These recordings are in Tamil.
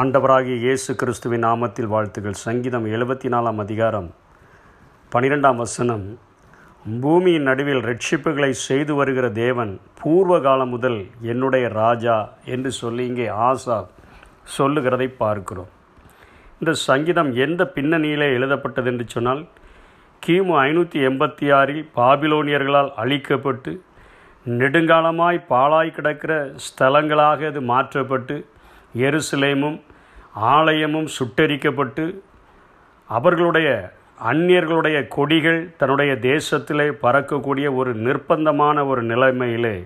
ஆண்டவராகிய இயேசு கிறிஸ்துவின் நாமத்தில் வாழ்த்துகள். சங்கீதம் எழுபத்தி நாலாம் அதிகாரம் பனிரெண்டாம் வசனம். பூமியின் நடுவில் ரட்சிப்புகளை செய்து வருகிற தேவன் பூர்வ காலம் முதல் என்னுடைய ராஜா என்று சொல்லி இங்கே ஆசா சொல்லுகிறதை பார்க்கிறோம். இந்த சங்கீதம் எந்த பின்னணியிலே எழுதப்பட்டது என்று சொன்னால் கிமு ஐநூற்றி எண்பத்தி ஆறில் பாபிலோனியர்களால் அழிக்கப்பட்டு நெடுங்காலமாய் பாழாய் கிடக்கிற ஸ்தலங்களாக அது மாற்றப்பட்டு எருசலேமும் ஆலயமும் சுட்டெரிக்கப்பட்டு அவர்களுடைய அந்நியர்களுடைய கொடிகள் தன்னுடைய தேசத்திலே பறக்கக்கூடிய ஒரு நிர்பந்தமான ஒரு நிலைமையிலே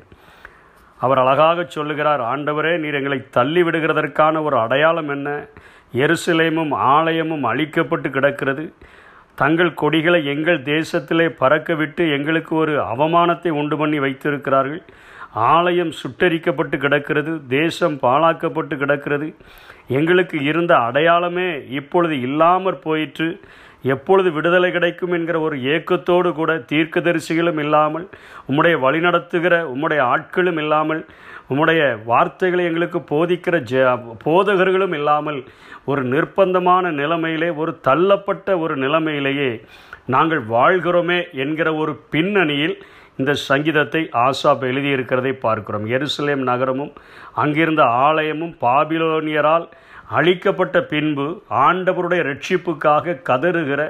அவர் அழகாக சொல்லுகிறார் ஆண்டவரே நீர் எங்களை தள்ளிவிடுகிறதற்கான ஒரு அடையாளம் என்ன? எருசலேமும் ஆலயமும் அழிக்கப்பட்டு கிடக்கிறது. தங்கள் கொடிகளை எங்கள் தேசத்திலே பறக்க விட்டு எங்களுக்கு ஒரு அவமானத்தை உண்டு பண்ணி வைத்திருக்கிறார்கள். ஆலயம் சுட்டரிக்கப்பட்டு கிடக்கிறது தேசம் பாழாக்கப்பட்டு கிடக்கிறது. எங்களுக்கு இருந்த அடையாளமே இப்பொழுது இல்லாமற் போயிற்று. எப்பொழுது விடுதலை கிடைக்கும் என்கிற ஒரு ஏக்கத்தோடு கூட தீர்க்கதரிசிகளும் இல்லாமல் உம்முடைய வழிநடத்துகிற உம்முடைய ஆட்களும் இல்லாமல் உம்முடைய வார்த்தைகளை எங்களுக்கு போதிக்கிற ஜ போதகர்களும் இல்லாமல் ஒரு நிர்பந்தமான நிலைமையிலே ஒரு தள்ளப்பட்ட ஒரு நிலைமையிலேயே நாங்கள் வாழ்கிறோமே என்கிற ஒரு பின்னணியில் இந்த சங்கீதத்தை ஆசாப் எழுதியிருக்கிறதை பார்க்கிறோம். எருசலேம் நகரமும் அங்கிருந்த ஆலயமும் பாபிலோனியரால் அழிக்கப்பட்ட பின்பு ஆண்டவருடைய ரட்சிப்புக்காக கதறுகிற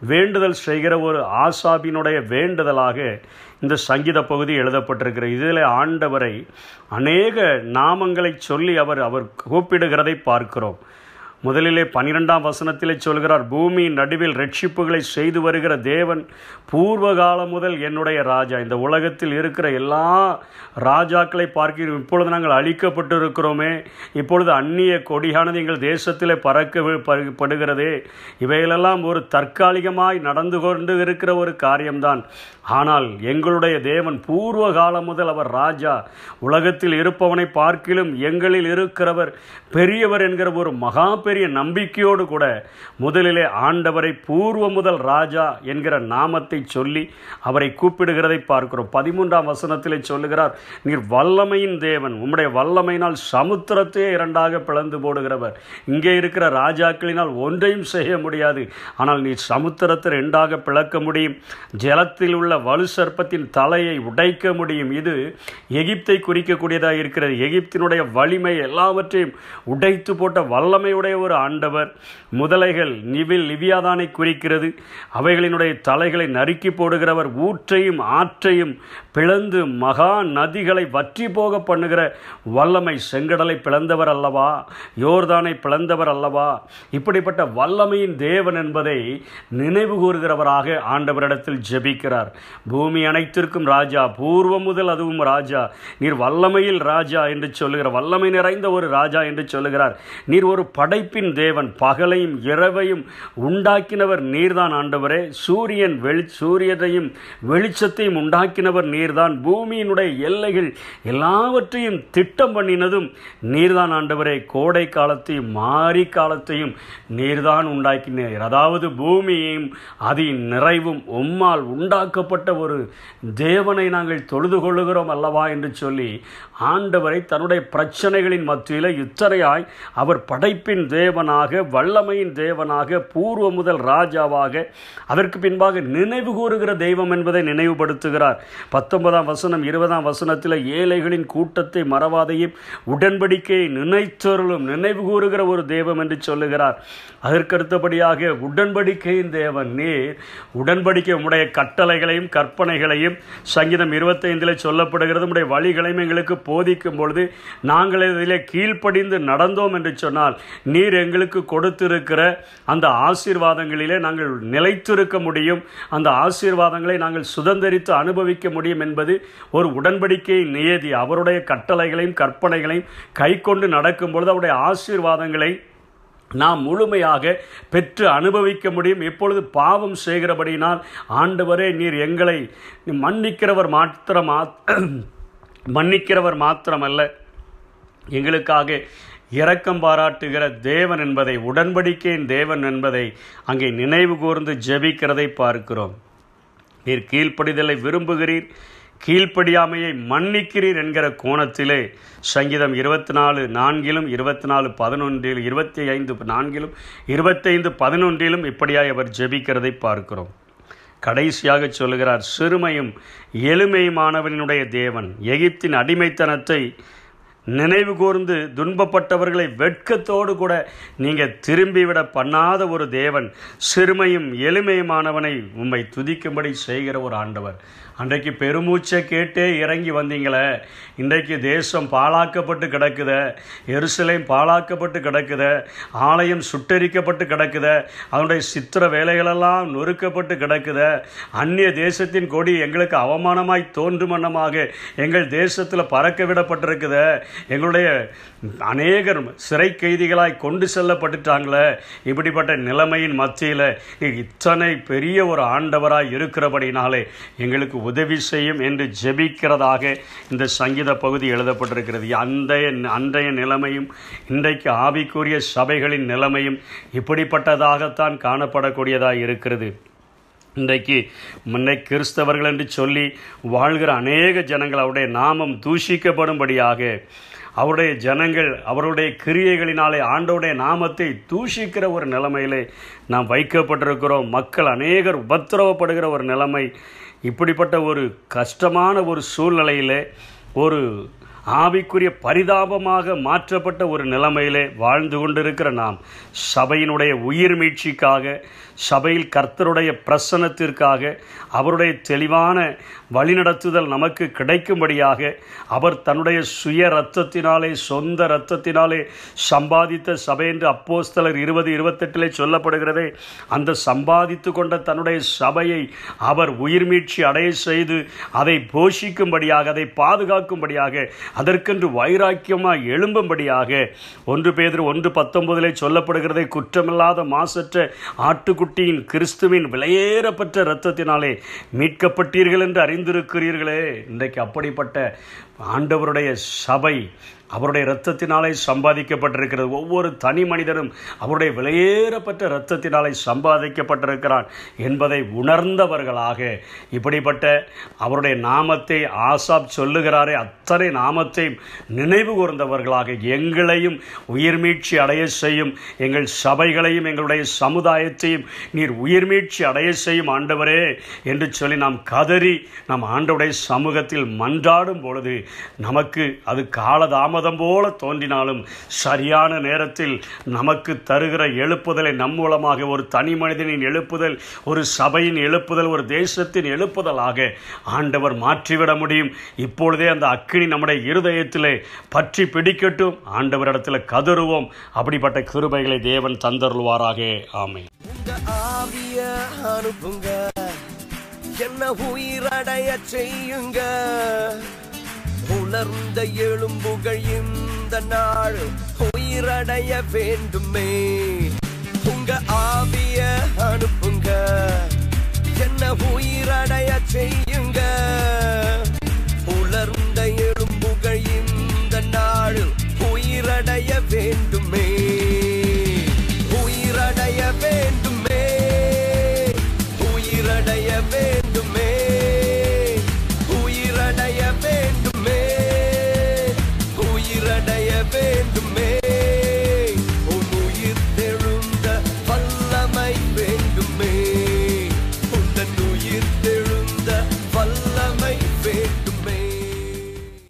வேண்டுதல் செய்கிற ஒரு ஆசாபினுடைய வேண்டுதலாக இந்த சங்கீத பகுதி எழுதப்பட்டிருக்கிறது. இதில் ஆண்டவரை அநேக நாமங்களை சொல்லி அவர் அவர் கூப்பிடுகிறதை பார்க்கிறோம். முதலிலே பனிரெண்டாம் வசனத்திலே சொல்கிறார் பூமியின் நடுவில் ரட்சிப்புகளை செய்து வருகிற தேவன் பூர்வ காலம் முதல் என்னுடைய ராஜா. இந்த உலகத்தில் இருக்கிற எல்லா ராஜாக்களை பார்க்கிறோம். இப்பொழுது நாங்கள் அழிக்கப்பட்டு இருக்கிறோமே இப்பொழுது அந்நிய கொடியானது எங்கள் தேசத்திலே பறக்க படுகிறதே. இவைகளெல்லாம் ஒரு தற்காலிகமாய் நடந்து கொண்டு இருக்கிற ஒரு காரியம்தான். ஆனால் எங்களுடைய தேவன் பூர்வ காலம் முதல் அவர் ராஜா. உலகத்தில் இருப்பவனை பார்க்கிலும் எங்களில் இருக்கிறவர் பெரியவர் என்கிற ஒரு மகா பெரிய நம்பிக்கையோடு கூட முதலிலே ஆண்டவரை பூர்வ முதல் ராஜா என்கிற நாமத்தை சொல்லி அவரை கூப்பிடுகிறதை பார்க்கிறோம். பதிமூன்றாம் வசனத்திலே சொல்லுகிறார் நீர் வல்லமையின் தேவன் உம்முடைய வல்லமையினால் சமுத்திரத்தையே இரண்டாக பிளந்து போடுகிறவர். இங்கே இருக்கிற ராஜாக்களினால் ஒன்றையும் செய்ய முடியாது. ஆனால் நீர் சமுத்திரத்தை ரெண்டாக பிளக்க முடியும். ஜலத்தில் உள்ள வலு சர்ப்பத்தின் தலையை உடைக்க முடியும். இது எகிப்தை குறிக்கக்கூடியதாக இருக்கிறது. எகிப்தினுடைய வலிமை எல்லாவற்றையும் உடைத்து போட்ட வல்லமையுடைய ஒரு ஆண்டவர் முதலைகள் நிவில் நிவியாதானை குறிக்கிறது. அவைகளினுடைய தலைகளை நறுக்கி போடுகிறவர் ஊற்றையும் ஆற்றையும் பிளந்து மகா நதிகளை வற்றி போக பண்ணுகிற வல்லமை செங்கடலை பிளந்தவர் அல்லவா? யோர்தானை பிளந்தவர் அல்லவா? இப்படிப்பட்ட வல்லமையின் தேவன் என்பதை நினைவு கூறுகிறவராக ஆண்டவரிடத்தில் ஜெபிக்கிறார். பூமி அனைத்திற்கும் ராஜா பூர்வம் முதல் அதுவும் ராஜா. நீர் வல்லமையில் ராஜா என்று சொல்லுகிற வல்லமை நிறைந்த ஒரு ராஜா என்று சொல்லுகிறார். நீர் ஒரு படைப்பின் தேவன் பகலையும் இரவையும் உண்டாக்கினவர் நீர்தான் ஆண்டவரே. சூரியன் வெளி சூரியத்தையும் வெளிச்சத்தையும் உண்டாக்கினவர் நீர்தான். பூமியினுடைய எல்லைகள் எல்லாவற்றையும் திட்டம் பண்ணினதும் நீர்தான் ஆண்டவரே. கோடை காலத்தையும் மாறி காலத்தையும் நீர்தான் உண்டாக்கினீர். அதாவது பூமியையும் அதன் நிறைவும் உம்மால் உண்டாக்கப்பட்ட ஒரு தேவனை நாங்கள் தொழுது கொள்ளுகிறோம் அல்லவா என்று சொல்லி ஆண்டவரை தன்னுடைய பிரச்சனைகளின் மத்தியில் இத்தனையாய் அவர் படைப்பின் தேவனாக வல்லமையின் தேவனாக பூர்வ முதல் ராஜாவாக அதற்கு பின்பாக நினைவு கூறுகிற தெய்வம் என்பதை நினைவுபடுத்துகிறார். பத்தொன்பதாம் வசனம் இருபதாம் வசனத்தில் ஏழைகளின் கூட்டத்தை மறவாதையும் உடன்படிக்கையை நினைத்தொருளும் நினைவு கூறுகிற ஒரு தெய்வம் என்று சொல்லுகிறார். அதற்கடுத்தபடியாக உடன்படிக்கையின் தேவன் நீர் உடன்படிக்கை உடைய கட்டளைகளையும் கற்பனைகளையும் சங்கீதம் இருபத்தைந்தில் சொல்லப்படுகிறது உடைய வழிகளையும் எங்களுக்கு போதிக்கும் பொழுது நாங்கள் இதில் கீழ்ப்படிந்து நடந்தோம் என்று சொன்னால் நீர் எங்களுக்கு கொடுத்திருக்கிற அந்த ஆசீர்வாதங்களிலே நாங்கள் நிலைத்திருக்க முடியும். அந்த ஆசீர்வாதங்களை நாங்கள் சுதந்திரித்து அனுபவிக்க முடியும் என்பது ஒரு உடன்படிக்கை நியதி. அவருடைய கட்டளைகளையும் கற்பனைகளையும் கை கொண்டு நடக்கும் பொழுது அவருடைய ஆசீர்வாதங்களை நாம் முழுமையாக பெற்று அனுபவிக்க முடியும். எப்பொழுது பாவம் செய்கிறபடினால் ஆண்டவரே நீர் எங்களை மன்னிக்கிறவர் மாத்திரம் மன்னிக்கிறவர் மாத்திரமல்ல. எங்களுக்காக இரக்கம் பாராட்டுகிற தேவன் என்பதை உடன்படிக்கையின் தேவன் என்பதை அங்கே நினைவு கூர்ந்து ஜெபிக்கிறதை பார்க்கிறோம். நீர் கீழ்ப்படிதலை விரும்புகிறீர் கீழ்ப்படியாமையை மன்னிக்கிறீர் என்கிற கோணத்திலே சங்கீதம் இருபத்தி நாலு நான்கிலும் இருபத்தி நாலு பதினொன்றில் இருபத்தி ஐந்து நான்கிலும் இருபத்தைந்து பதினொன்றிலும் இப்படியாய் அவர் ஜெபிக்கிறதை பார்க்கிறோம். கடைசியாக சொல்லுகிறார் சிறுமையும் எளிமையுமானவனுடைய தேவன் எகிப்தின் அடிமைத்தனத்தை நினைவு கூர்ந்து துன்பப்பட்டவர்களை வெட்கத்தோடு கூட நீங்கள் திரும்பிவிட பண்ணாத ஒரு தேவன் சிறுமையும் எளிமையுமானவனை உம்மை துதிக்கும்படி செய்கிற ஒரு ஆண்டவர். அன்றைக்கு பெருமூச்சை கேட்டே இறங்கி வந்தீங்களே இன்றைக்கு தேசம் பாழாக்கப்பட்டு கிடக்குத எருசலேம் பாழாக்கப்பட்டு கிடக்குத ஆலயம் சுட்டரிக்கப்பட்டு கிடக்குத அதனுடைய சித்திர வேலைகளெல்லாம் நொறுக்கப்பட்டு கிடக்குத அந்நிய தேசத்தின் கொடி எங்களுக்கு அவமானமாய் தோன்றும் எங்கள் தேசத்தில் பறக்க விடப்பட்டிருக்குத எங்களுடைய அநேகர் சிறை கைதிகளாய் கொண்டு செல்லப்பட்டுட்டாங்களே. இப்படிப்பட்ட நிலைமையின் மத்தியில் இத்தனை பெரிய ஒரு ஆண்டவராய் இருக்கிறபடினாலே எங்களுக்கு உதவி செய்யும் என்று ஜெபிக்கிறதாக இந்த சங்கீத பகுதி எழுதப்பட்டிருக்கிறது. அந்தைய அன்றைய நிலைமையும் இன்றைக்கு ஆவிக்குரிய சபைகளின் நிலைமையும் இப்படிப்பட்டதாகத்தான் காணப்படக்கூடியதாக இருக்கிறது. இன்றைக்கு முன்னை கிறிஸ்தவர்கள் என்று சொல்லி வாழ்கிற அநேக ஜனங்கள் அவருடைய நாமம் தூஷிக்கப்படும்படியாக அவருடைய ஜனங்கள் அவருடைய கிரியைகளினாலே ஆண்டவுடைய நாமத்தை தூஷிக்கிற ஒரு நிலைமையிலே நாம் வைக்கப்பட்டிருக்கிறோம். மக்கள் அநேகர் உபத்திரவப்படுகிற ஒரு நிலைமை இப்படிப்பட்ட ஒரு கஷ்டமான ஒரு சூழ்நிலையிலே ஒரு ஆவிக்குரிய பரிதாபமாக மாற்றப்பட்ட ஒரு நிலைமையிலே வாழ்ந்து கொண்டிருக்கிற நாம் சபையினுடைய உயிர் மீட்சிக்காக சபையில் கர்த்தருடைய பிரசனத்திற்காக அவருடைய தெளிவான வழிநடத்துதல் நமக்கு கிடைக்கும்படியாக அவர் தன்னுடைய சுய இரத்தத்தினாலே சொந்த இரத்தத்தினாலே சம்பாதித்த சபை என்று அப்போஸ்தலர் இருபது இருபத்தெட்டிலே சொல்லப்படுகிறதே அந்த சம்பாதித்து கொண்ட தன்னுடைய சபையை அவர் உயிர்மீட்சி அடைய செய்து அதை போஷிக்கும்படியாக அதை பாதுகாக்கும்படியாக அதற்கென்று வைராக்கியமாக எழும்பும்படியாக ஒன்று பேதர் ஒன்று பத்தொன்பதிலே சொல்லப்படுகிறதை குற்றமில்லாத மாசற்ற ஆட்டுக்குட்டியின் கிறிஸ்துவின் விலையேறப்பட்ட இரத்தத்தினாலே மீட்கப்பட்டீர்கள் என்று அறிந்திருக்கிறீர்களே. இன்றைக்கு அப்படிப்பட்ட ஆண்டவருடைய சபை அவருடைய இரத்தத்தினாலே சம்பாதிக்கப்பட்டிருக்கிறது. ஒவ்வொரு தனி மனிதனும் அவருடைய விலையேறப்பட்ட இரத்தத்தினாலே சம்பாதிக்கப்பட்டிருக்கிறான் என்பதை உணர்ந்தவர்களாக இப்படிப்பட்ட அவருடைய நாமத்தை ஆசாப் சொல்லுகிறாரே அத்தனை நாமத்தை நினைவு கூர்ந்தவர்களாக எங்களையும் உயிர்மீட்சி அடைய செய்யும் எங்கள் சபைகளையும் எங்களுடைய சமுதாயத்தையும் நீர் உயிர்மீட்சி அடைய செய்யும் ஆண்டவரே என்று சொல்லி நாம் கதறி நாம் ஆண்டவுடைய சமூகத்தில் மன்றாடும் பொழுது நமக்கு அது காலதாம தாமதம் போல தோன்றினாலும் சரியான நேரத்தில் நமக்கு தருகிற எழுப்புதலை நம் மூலமாக ஒரு தனி மனிதனின் எழுப்புதல் ஒரு சபையின் எழுப்புதல் ஒரு தேசத்தின் எழுப்புதலாக ஆண்டவர் மாற்றிவிட முடியும். இப்பொழுதே அந்த அக்கினி நம்முடைய இருதயத்திலே பற்றி பிடிக்கட்டும். ஆண்டவரிடத்தில் கதறுவோம். அப்படிப்பட்ட கிருபைகளை தேவன் தந்தருள்வாராக. ஆமை அனுப்புங்க. என்ன உயிரடைய செய்யுங்க. உணர்ந்த எழும்புகள் இந்த நாள் உயிரடைய வேண்டுமே. உங்க ஆவிய அனுப்புங்க. என்ன உயிரடைய செய்ய